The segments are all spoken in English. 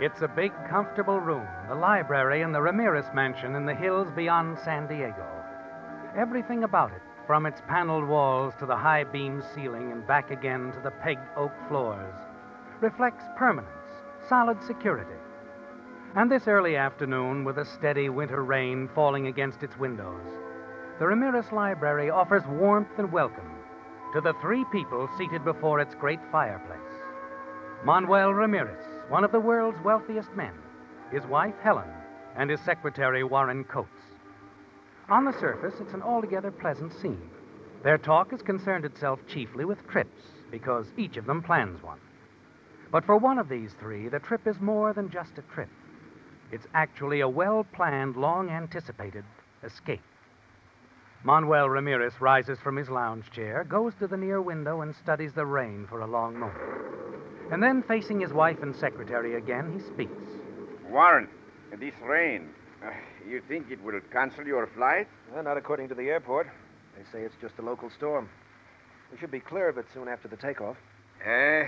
It's a big, comfortable room, the library in the Ramirez mansion in the hills beyond San Diego. Everything about it, from its paneled walls to the high beam ceiling and back again to the pegged oak floors, reflects permanence, solid security. And this early afternoon, with a steady winter rain falling against its windows, the Ramirez Library offers warmth and welcome to the three people seated before its great fireplace. Manuel Ramirez, one of the world's wealthiest men, his wife Helen, and his secretary Warren Coates. On the surface, it's an altogether pleasant scene. Their talk has concerned itself chiefly with trips, because each of them plans one. But for one of these three, the trip is more than just a trip. It's actually a well planned, long anticipated escape. Manuel Ramirez rises from his lounge chair, goes to the near window, and studies the rain for a long moment. And then, facing his wife and secretary again, he speaks. Warren, this rain, uh, you think it will cancel your flight? Well, not according to the airport. They say it's just a local storm. We should be clear of it soon after the takeoff. Eh,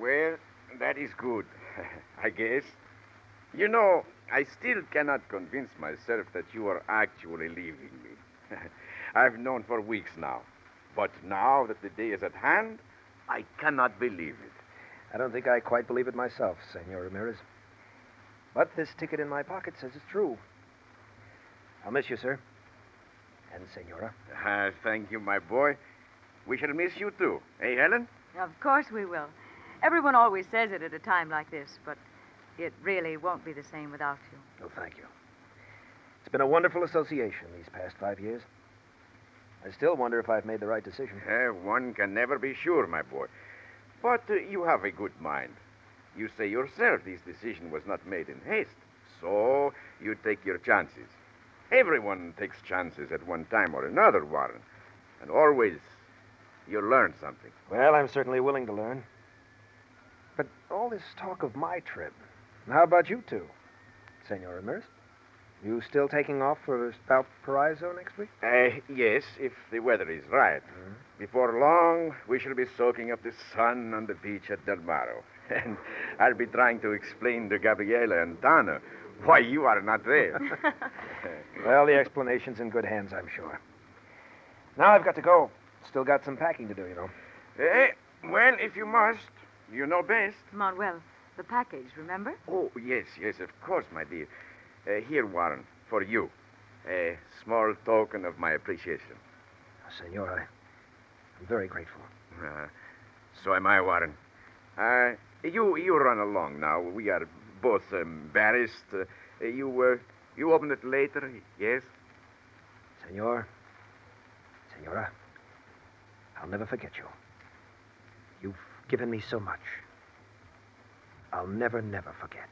well, that is good, I guess. You know, I still cannot convince myself that you are actually leaving me. I've known for weeks now. But now that the day is at hand, I cannot believe it. I don't think I quite believe it myself, Senor Ramirez. But this ticket in my pocket says it's true. I'll miss you, sir. And Senora. Uh, thank you, my boy. We shall miss you too. Eh, Helen? Of course we will. Everyone always says it at a time like this, but it really won't be the same without you. Oh, thank you. It's been a wonderful association these past five years. I still wonder if I've made the right decision. Uh, one can never be sure, my boy. But uh, you have a good mind. You say yourself this decision was not made in haste. So you take your chances. Everyone takes chances at one time or another, Warren. And always you learn something. Well, I'm certainly willing to learn. But all this talk of my trip, how about you two? Senor Ramirez? You still taking off for Valparaiso next week? Uh, yes, if the weather is right. Before long, we shall be soaking up the sun on the beach at Del Maro. And I'll be trying to explain to Gabriela and Donna why you are not there. Well, the explanation's in good hands, I'm sure. Now I've got to go. Still got some packing to do, you know. eh, well, if you must, you know best. Manuel, the package, remember? Oh, yes, yes, of course, my dear. Uh, here, Warren, for you. A small token of my appreciation. Senor, I, I'm very grateful. Uh, so am I, Warren. Uh, you, you run along now. We are both embarrassed. Uh, Uh, you, uh, you open it later, yes? Senor, Senora, I'll never forget you. You've given me so much. I'll never, never forget.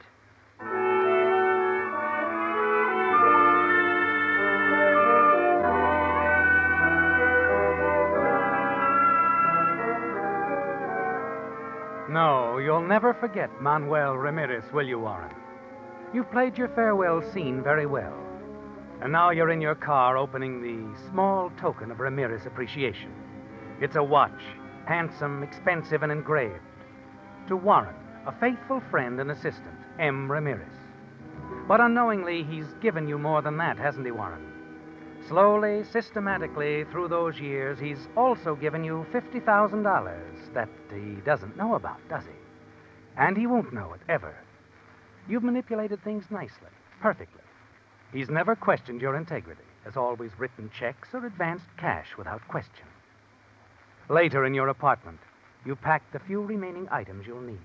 No, you'll never forget Manuel Ramirez, will you, Warren? You've played your farewell scene very well. And now you're in your car opening the small token of Ramirez appreciation. It's a watch, handsome, expensive, and engraved. To Warren, a faithful friend and assistant, M. Ramirez. But unknowingly, he's given you more than that, hasn't he, Warren? Slowly, systematically, through those years, he's also given you $50,000 that he doesn't know about, does he? And he won't know it, ever. You've manipulated things nicely, perfectly. He's never questioned your integrity, has always written checks or advanced cash without question. Later in your apartment, you packed the few remaining items you'll need.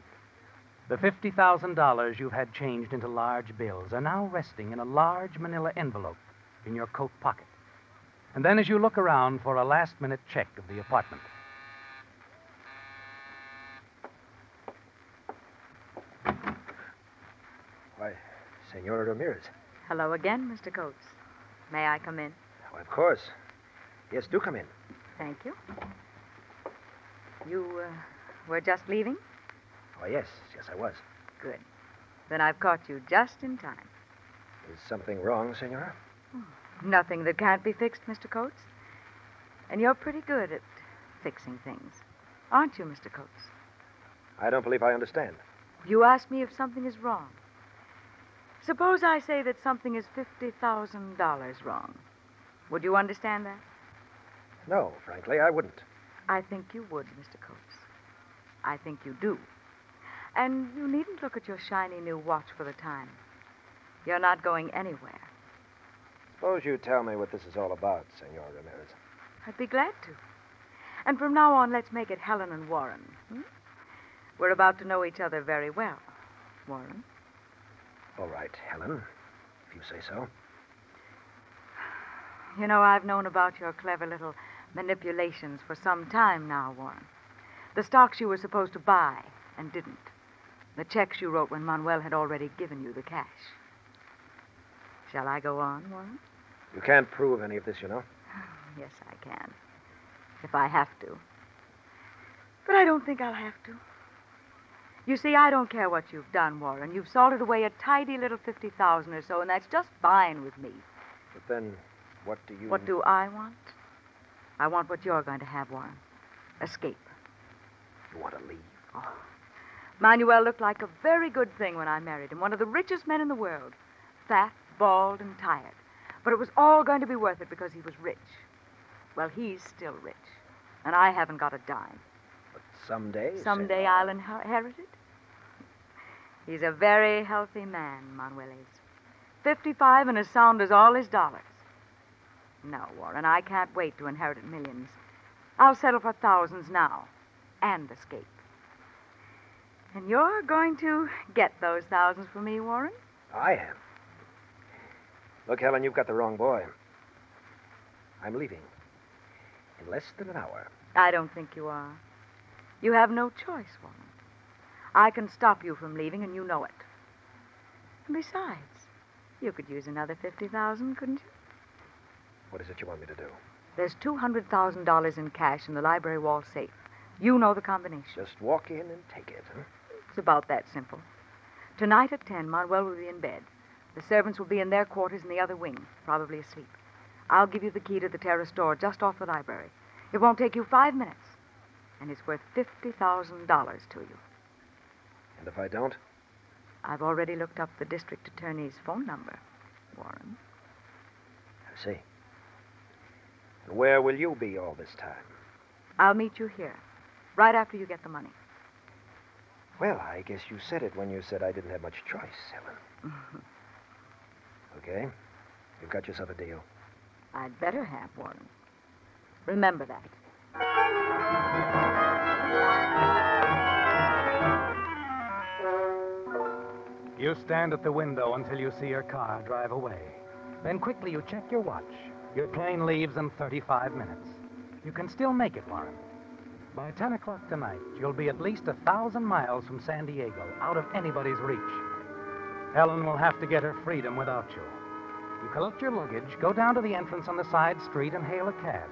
The $50,000 you've had changed into large bills are now resting in a large manila envelope in your coat pocket. And then as you look around for a last minute check of the apartment, Why, Senora Ramirez. Hello again, Mr. Coates. May I come in? Why, of course. Yes, do come in. Thank you. You uh, were just leaving? Oh, yes, yes, I was. Good. Then I've caught you just in time. Is something wrong, Senora? Nothing that can't be fixed, Mr. Coates. And you're pretty good at fixing things. Aren't you, Mr. Coates? I don't believe I understand. You ask me if something is wrong. Suppose I say that something is $50,000 wrong. Would you understand that? No, frankly, I wouldn't. I think you would, Mr. Coates. I think you do. And you needn't look at your shiny new watch for the time. You're not going anywhere. Suppose you tell me what this is all about, Senor Ramirez. I'd be glad to. And from now on, let's make it Helen and Warren. Hmm? We're about to know each other very well, Warren. All right, Helen, if you say so. You know, I've known about your clever little manipulations for some time now, Warren. The stocks you were supposed to buy and didn't. The checks you wrote when Manuel had already given you the cash. Shall I go on, Warren? You can't prove any of this, you know. Yes, I can. If I have to. But I don't think I'll have to. You see, I don't care what you've done, Warren. You've salted away a tidy little 50,000 or so, and that's just fine with me. But then, what do you. What do I want? I want what you're going to have, Warren. Escape. You want to leave? Oh. Manuel looked like a very good thing when I married him, one of the richest men in the world. Fat, bald, and tired. But it was all going to be worth it because he was rich. Well, he's still rich. And I haven't got a dime. But someday. Someday I'll inherit it. He's a very healthy man, Manuel is. 55 and as sound as all his dollars. No, Warren, I can't wait to inherit millions. I'll settle for thousands now and escape. And you're going to get those thousands for me, Warren? I am. Look, Helen, you've got the wrong boy. I'm leaving. In less than an hour. I don't think you are. You have no choice, Warren. I can stop you from leaving, and you know it. And besides, you could use another 50000 couldn't you? What is it you want me to do? There's $200,000 in cash in the library wall safe. You know the combination. Just walk in and take it, huh? It's about that simple. Tonight at 10, Manuel will be in bed. The servants will be in their quarters in the other wing, probably asleep. I'll give you the key to the terrace door just off the library. It won't take you five minutes. And it's worth $50,000 to you. And if I don't? I've already looked up the district attorney's phone number, Warren. I see. And where will you be all this time? I'll meet you here, right after you get the money. Well, I guess you said it when you said I didn't have much choice, Helen. Okay. You've got yourself a deal. I'd better have, one. Remember that. You stand at the window until you see your car drive away. Then quickly you check your watch. Your plane leaves in 35 minutes. You can still make it, Warren. By 10 o'clock tonight, you'll be at least a thousand miles from San Diego, out of anybody's reach. Helen will have to get her freedom without you. You collect your luggage, go down to the entrance on the side street, and hail a cab.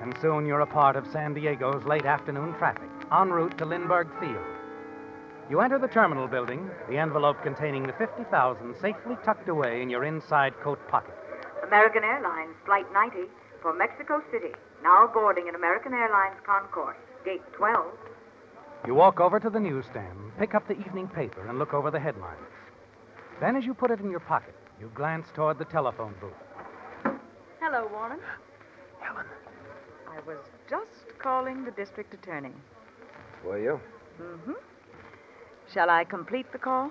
And soon you're a part of San Diego's late afternoon traffic, en route to Lindbergh Field. You enter the terminal building, the envelope containing the 50,000 safely tucked away in your inside coat pocket. American Airlines, Flight 90, for Mexico City. Now boarding at American Airlines Concourse, Gate 12. You walk over to the newsstand, pick up the evening paper, and look over the headlines. Then, as you put it in your pocket, you glance toward the telephone booth. Hello, Warren. Helen. I was just calling the district attorney. Were you? Mm-hmm. Shall I complete the call?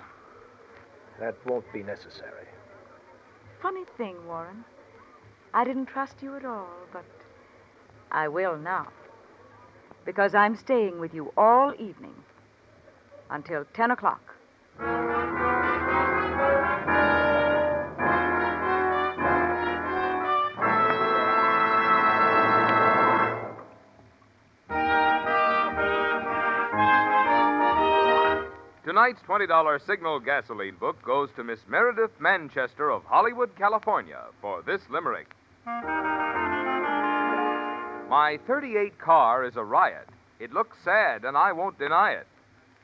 That won't be necessary. Funny thing, Warren. I didn't trust you at all, but I will now. Because I'm staying with you all evening until 10 o'clock. Tonight's $20 Signal gasoline book goes to Miss Meredith Manchester of Hollywood, California, for this limerick. My 38 car is a riot. It looks sad, and I won't deny it.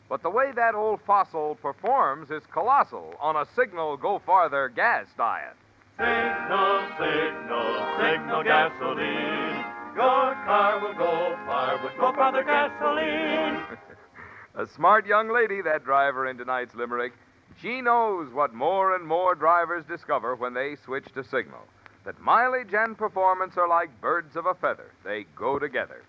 But the way that old fossil performs is colossal on a Signal Go Farther gas diet. Signal, signal, signal gasoline. Your car will go far with Go Farther gasoline. A smart young lady, that driver in tonight's limerick. She knows what more and more drivers discover when they switch to Signal that mileage and performance are like birds of a feather, they go together.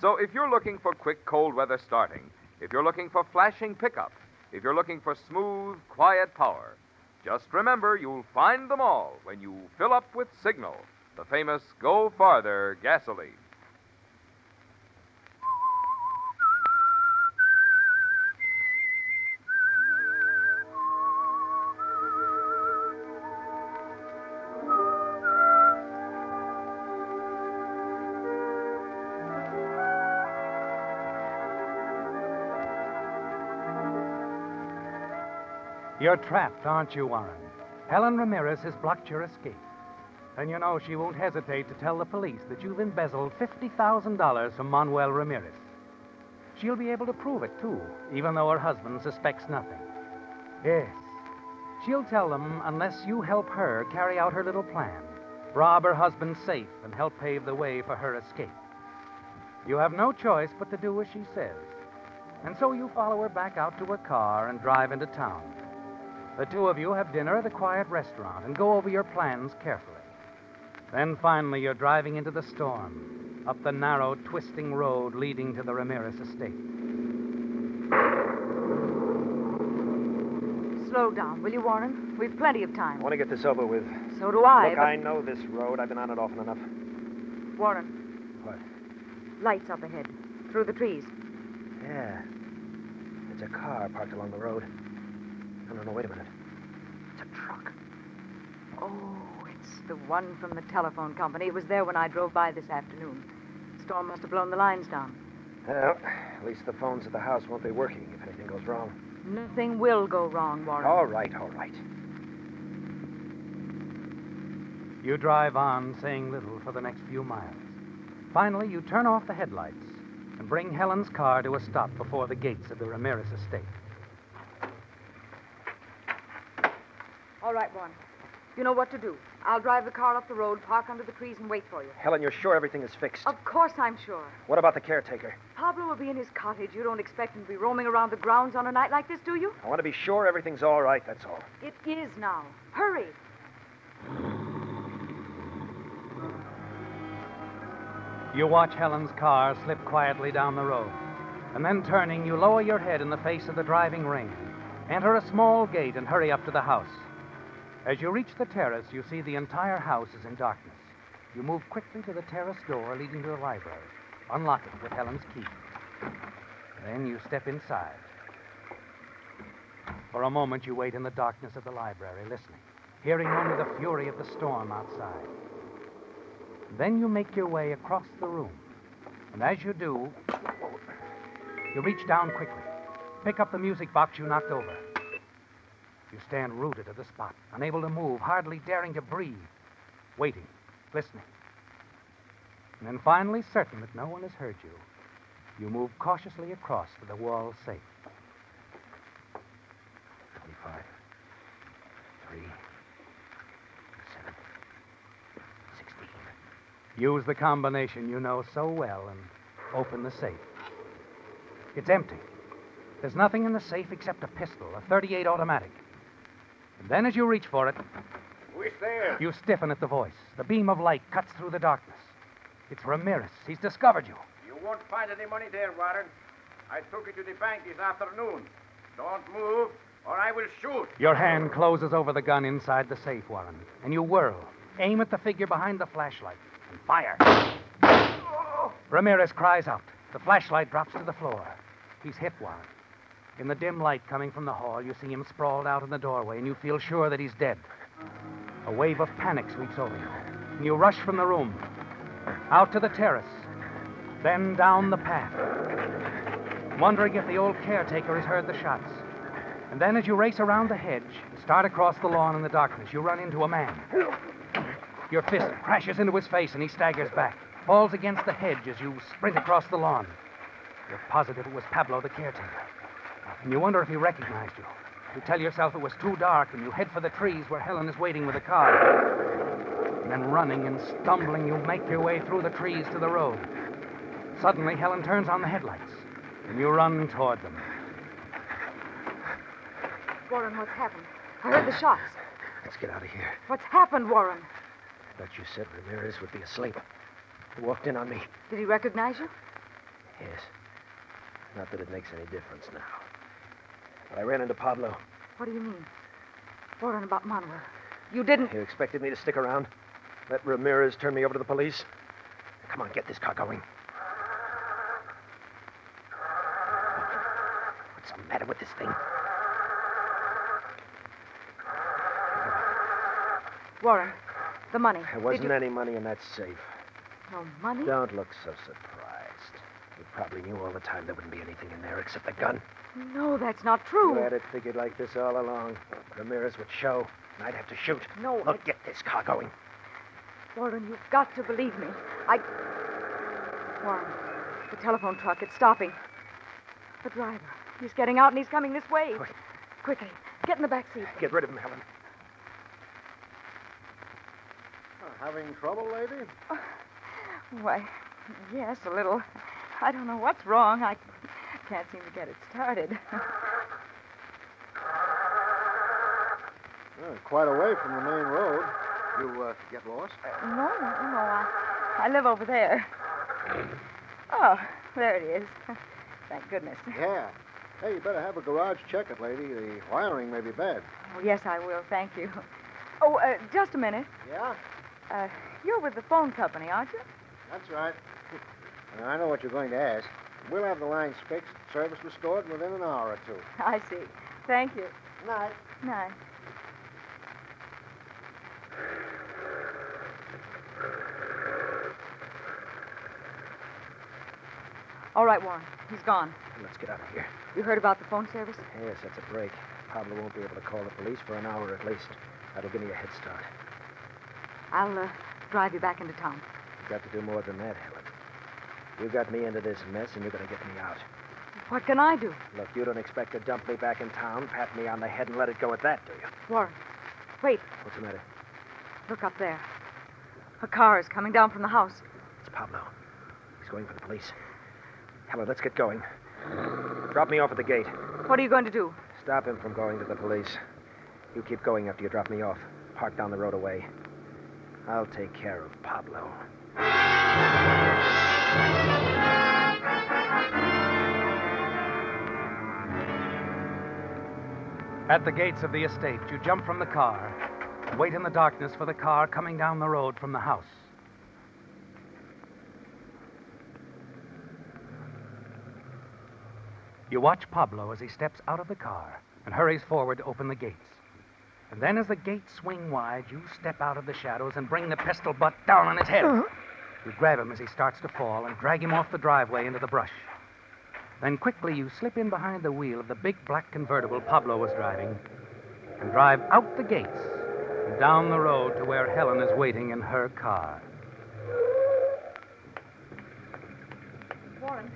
So if you're looking for quick cold weather starting, if you're looking for flashing pickup, if you're looking for smooth, quiet power, just remember you'll find them all when you fill up with Signal, the famous Go Farther gasoline. You're trapped, aren't you, Warren? Helen Ramirez has blocked your escape. And you know she won't hesitate to tell the police that you've embezzled $50,000 from Manuel Ramirez. She'll be able to prove it, too, even though her husband suspects nothing. Yes. She'll tell them unless you help her carry out her little plan rob her husband safe and help pave the way for her escape. You have no choice but to do as she says. And so you follow her back out to her car and drive into town. The two of you have dinner at a quiet restaurant and go over your plans carefully. Then finally, you're driving into the storm, up the narrow, twisting road leading to the Ramirez estate. Slow down, will you, Warren? We've plenty of time. I want to get this over with. So do I. Look, but- I know this road. I've been on it often enough. Warren, What? lights up ahead, through the trees. Yeah. It's a car parked along the road. No, no, no, wait a minute. It's a truck. Oh, it's the one from the telephone company. It was there when I drove by this afternoon. Storm must have blown the lines down. Well, at least the phones at the house won't be working if anything goes wrong. Nothing will go wrong, Warren. All right, all right. You drive on, saying little for the next few miles. Finally, you turn off the headlights and bring Helen's car to a stop before the gates of the Ramirez estate. All right, Warren. You know what to do. I'll drive the car up the road, park under the trees, and wait for you. Helen, you're sure everything is fixed? Of course I'm sure. What about the caretaker? Pablo will be in his cottage. You don't expect him to be roaming around the grounds on a night like this, do you? I want to be sure everything's all right, that's all. It is now. Hurry. You watch Helen's car slip quietly down the road. And then turning, you lower your head in the face of the driving rain, enter a small gate, and hurry up to the house. As you reach the terrace, you see the entire house is in darkness. You move quickly to the terrace door leading to the library, unlock it with Helen's key. Then you step inside. For a moment, you wait in the darkness of the library, listening, hearing only the fury of the storm outside. Then you make your way across the room. And as you do, you reach down quickly, pick up the music box you knocked over. You stand rooted to the spot, unable to move, hardly daring to breathe, waiting, listening. And then finally, certain that no one has heard you, you move cautiously across to the wall safe. 25. 3. 7. 16. Use the combination you know so well and open the safe. It's empty. There's nothing in the safe except a pistol, a 38 automatic. And then as you reach for it, Who is there? you stiffen at the voice. The beam of light cuts through the darkness. It's Ramirez. He's discovered you. You won't find any money there, Warren. I took it to the bank this afternoon. Don't move, or I will shoot. Your hand closes over the gun inside the safe, Warren, and you whirl. Aim at the figure behind the flashlight and fire. Oh! Ramirez cries out. The flashlight drops to the floor. He's hit Warren. In the dim light coming from the hall, you see him sprawled out in the doorway, and you feel sure that he's dead. A wave of panic sweeps over you, and you rush from the room, out to the terrace, then down the path, wondering if the old caretaker has heard the shots. And then, as you race around the hedge, and start across the lawn in the darkness, you run into a man. Your fist crashes into his face, and he staggers back, falls against the hedge as you sprint across the lawn. You're positive it was Pablo, the caretaker. And you wonder if he recognized you. You tell yourself it was too dark, and you head for the trees where Helen is waiting with a car. And then, running and stumbling, you make your way through the trees to the road. Suddenly, Helen turns on the headlights, and you run toward them. Warren, what's happened? I heard the shots. Let's get out of here. What's happened, Warren? I thought you said Ramirez would be asleep. He walked in on me. Did he recognize you? Yes. Not that it makes any difference now. But I ran into Pablo. What do you mean? Warren, about Manuel. You didn't. You expected me to stick around? Let Ramirez turn me over to the police? Come on, get this car going. What's the matter with this thing? Warren, the money. There wasn't you- any money in that safe. No money? Don't look so surprised. You probably knew all the time there wouldn't be anything in there except the gun. No, that's not true. You had it figured like this all along. Ramirez would show, and I'd have to shoot. No, Look, get this car going. Warren, you've got to believe me. I. Warren, the telephone truck, it's stopping. The driver. He's getting out and he's coming this way. Quick. Quickly, get in the back seat. Get rid of him, Helen. Uh, having trouble, lady? Uh, why, yes, a little. I don't know what's wrong. I can't seem to get it started. Oh, quite away from the main road. You uh, get lost? no, no, no. I, I live over there. Oh, there it is. Thank goodness. Yeah. Hey, you better have a garage check it, lady. The wiring may be bad. Oh, yes, I will. Thank you. Oh, uh, just a minute. Yeah? Uh, you're with the phone company, aren't you? That's right. I know what you're going to ask. We'll have the lines fixed, service restored within an hour or two. I see. Thank you. Night. Night. All right, Warren. He's gone. Let's get out of here. You heard about the phone service? Yes, that's a break. Pablo won't be able to call the police for an hour at least. That'll give me a head start. I'll uh, drive you back into town. You've got to do more than that. You got me into this mess, and you're going to get me out. What can I do? Look, you don't expect to dump me back in town, pat me on the head, and let it go at that, do you? Warren, wait. What's the matter? Look up there. A car is coming down from the house. It's Pablo. He's going for the police. Helen, let's get going. Drop me off at the gate. What are you going to do? Stop him from going to the police. You keep going after you drop me off. Park down the road away. I'll take care of Pablo. At the gates of the estate, you jump from the car wait in the darkness for the car coming down the road from the house. You watch Pablo as he steps out of the car, and hurries forward to open the gates. And then, as the gates swing wide, you step out of the shadows and bring the pistol butt down on his head. Uh-huh. You grab him as he starts to fall and drag him off the driveway into the brush. Then quickly you slip in behind the wheel of the big black convertible Pablo was driving and drive out the gates and down the road to where Helen is waiting in her car. Warren,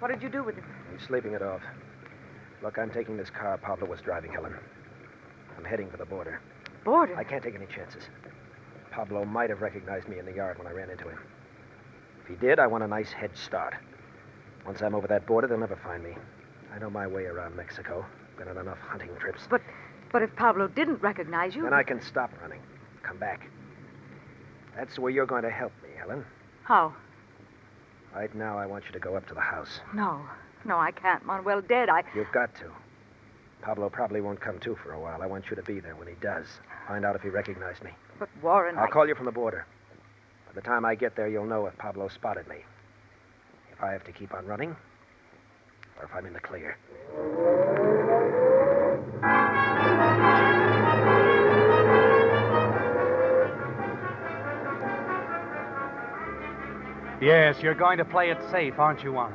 what did you do with him? I'm sleeping it off. Look, I'm taking this car Pablo was driving, Helen. I'm heading for the border. Border? I can't take any chances. Pablo might have recognized me in the yard when I ran into him. If he did, I want a nice head start. Once I'm over that border, they'll never find me. I know my way around Mexico. Been on enough hunting trips. But, but if Pablo didn't recognize you. Then I can stop running. Come back. That's where you're going to help me, Helen. How? Right now, I want you to go up to the house. No, no, I can't. Manuel dead. I. You've got to. Pablo probably won't come to for a while. I want you to be there when he does. Find out if he recognized me. But Warren, I'll I... call you from the border. By the time I get there, you'll know if Pablo spotted me. If I have to keep on running, or if I'm in the clear. Yes, you're going to play it safe, aren't you, Warren?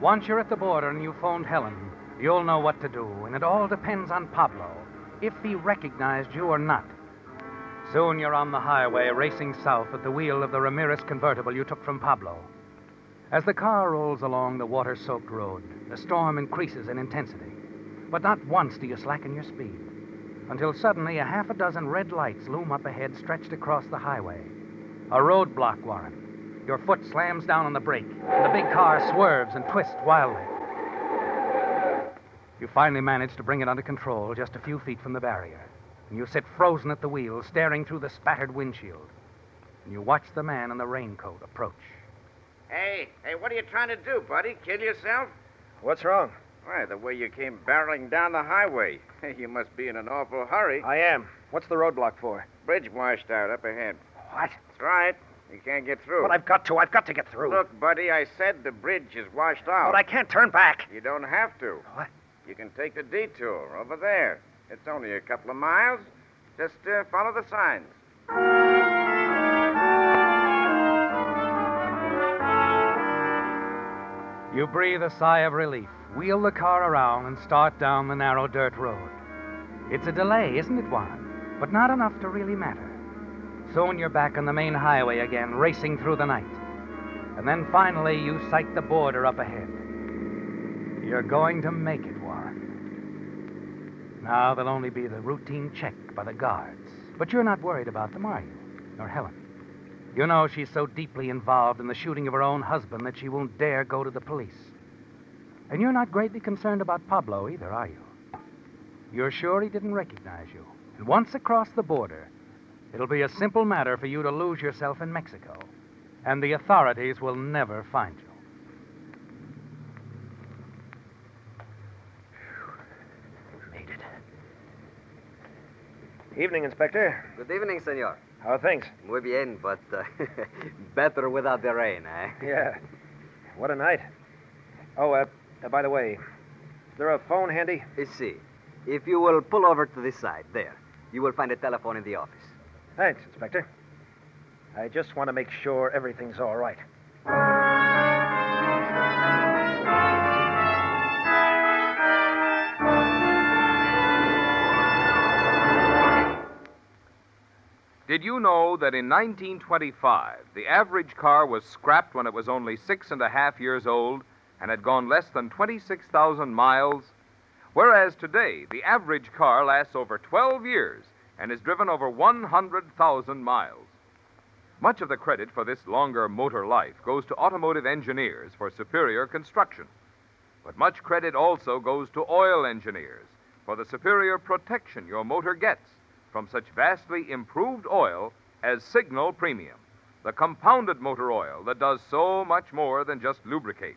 Once you're at the border and you phoned Helen, you'll know what to do, and it all depends on Pablo, if he recognized you or not. Soon you're on the highway, racing south at the wheel of the Ramirez convertible you took from Pablo. As the car rolls along the water soaked road, the storm increases in intensity. But not once do you slacken your speed, until suddenly a half a dozen red lights loom up ahead, stretched across the highway. A roadblock, Warren. Your foot slams down on the brake, and the big car swerves and twists wildly. You finally manage to bring it under control just a few feet from the barrier. And you sit frozen at the wheel, staring through the spattered windshield. And you watch the man in the raincoat approach. Hey, hey, what are you trying to do, buddy? Kill yourself? What's wrong? Why, the way you came barreling down the highway. You must be in an awful hurry. I am. What's the roadblock for? Bridge washed out up ahead. What? That's right. You can't get through. But I've got to. I've got to get through. Look, buddy, I said the bridge is washed out. But I can't turn back. You don't have to. What? You can take the detour over there. It's only a couple of miles. Just uh, follow the signs. You breathe a sigh of relief, wheel the car around, and start down the narrow dirt road. It's a delay, isn't it, Warren? But not enough to really matter. Soon you're back on the main highway again, racing through the night. And then finally you sight the border up ahead. You're going to make it, Warren. Now there'll only be the routine check by the guards. But you're not worried about them, are you? Nor Helen. You know she's so deeply involved in the shooting of her own husband that she won't dare go to the police. And you're not greatly concerned about Pablo either, are you? You're sure he didn't recognize you. And once across the border, it'll be a simple matter for you to lose yourself in Mexico. And the authorities will never find you. Good evening, Inspector. Good evening, senor. How are things? Muy bien, but uh, better without the rain, eh? Yeah. What a night. Oh, uh, uh, by the way, is there a phone handy? You see, if you will pull over to this side, there, you will find a telephone in the office. Thanks, Inspector. I just want to make sure everything's all right. Did you know that in 1925, the average car was scrapped when it was only six and a half years old and had gone less than 26,000 miles? Whereas today, the average car lasts over 12 years and is driven over 100,000 miles. Much of the credit for this longer motor life goes to automotive engineers for superior construction. But much credit also goes to oil engineers for the superior protection your motor gets from such vastly improved oil as Signal Premium, the compounded motor oil that does so much more than just lubricate.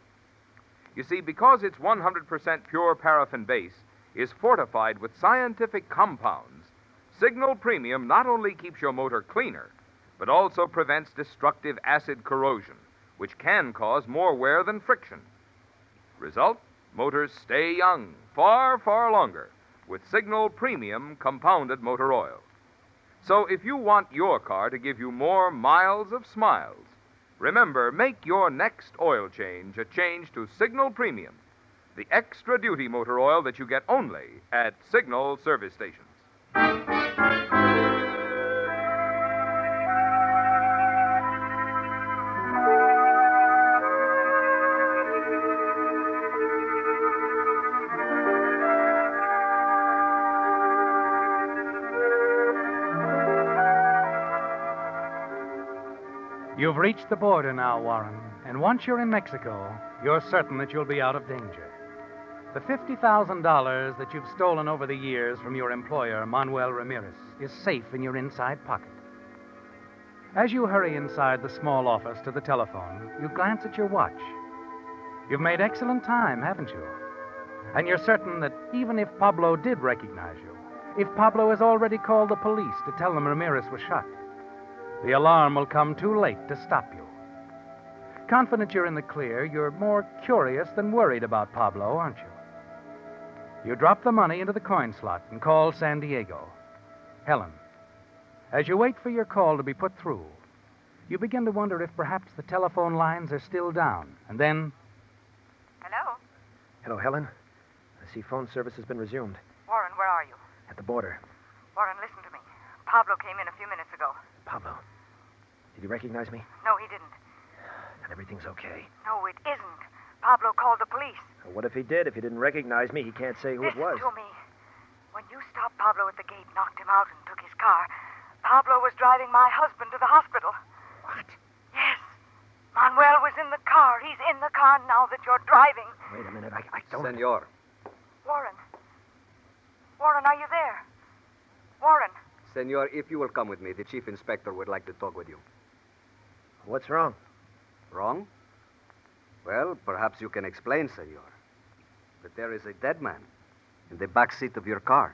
You see, because its 100% pure paraffin base is fortified with scientific compounds, Signal Premium not only keeps your motor cleaner, but also prevents destructive acid corrosion, which can cause more wear than friction. Result? Motors stay young far, far longer with Signal Premium Compounded Motor Oil. So if you want your car to give you more miles of smiles, remember, make your next oil change a change to Signal Premium, the extra duty motor oil that you get only at Signal service stations. Reached the border now, Warren, and once you're in Mexico, you're certain that you'll be out of danger. The $50,000 that you've stolen over the years from your employer, Manuel Ramirez, is safe in your inside pocket. As you hurry inside the small office to the telephone, you glance at your watch. You've made excellent time, haven't you? And you're certain that even if Pablo did recognize you, if Pablo has already called the police to tell them Ramirez was shot, the alarm will come too late to stop you. Confident you're in the clear, you're more curious than worried about Pablo, aren't you? You drop the money into the coin slot and call San Diego. Helen, as you wait for your call to be put through, you begin to wonder if perhaps the telephone lines are still down. And then, Hello? Hello, Helen. I see phone service has been resumed Warren, where are you? at the border. Warren, listen to me. Pablo came in a few minutes ago. Pablo, did he recognize me? No, he didn't. And everything's okay. No, it isn't. Pablo called the police. Well, what if he did? If he didn't recognize me, he can't say who listen it was. to me. When you stopped Pablo at the gate, knocked him out, and took his car, Pablo was driving my husband to the hospital. What? Yes. Manuel was in the car. He's in the car now that you're driving. Wait a minute. I, I don't. Senor. Warren. Warren, are you there? Warren. Senor, if you will come with me, the chief inspector would like to talk with you. What's wrong? Wrong? Well, perhaps you can explain, senor. But there is a dead man in the back seat of your car.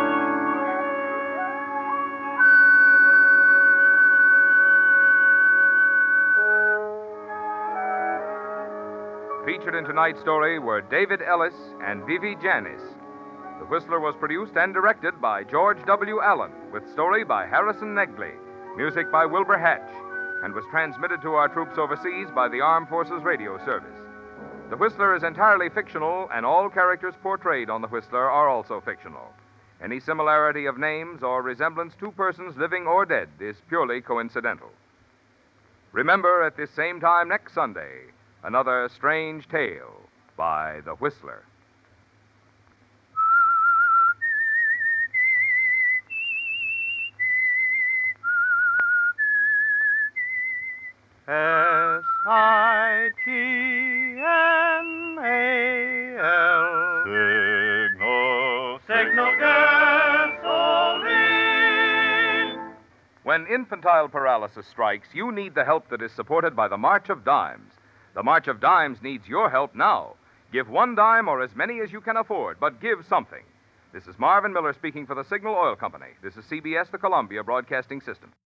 Featured in tonight's story were David Ellis and Vivi Janiss. The Whistler was produced and directed by George W. Allen, with story by Harrison Negley, music by Wilbur Hatch, and was transmitted to our troops overseas by the Armed Forces Radio Service. The Whistler is entirely fictional, and all characters portrayed on The Whistler are also fictional. Any similarity of names or resemblance to persons living or dead is purely coincidental. Remember, at this same time next Sunday, another strange tale by The Whistler. S I G N A L. Signal. Signal gasoline. When infantile paralysis strikes, you need the help that is supported by the March of Dimes. The March of Dimes needs your help now. Give one dime or as many as you can afford, but give something. This is Marvin Miller speaking for the Signal Oil Company. This is CBS, the Columbia Broadcasting System.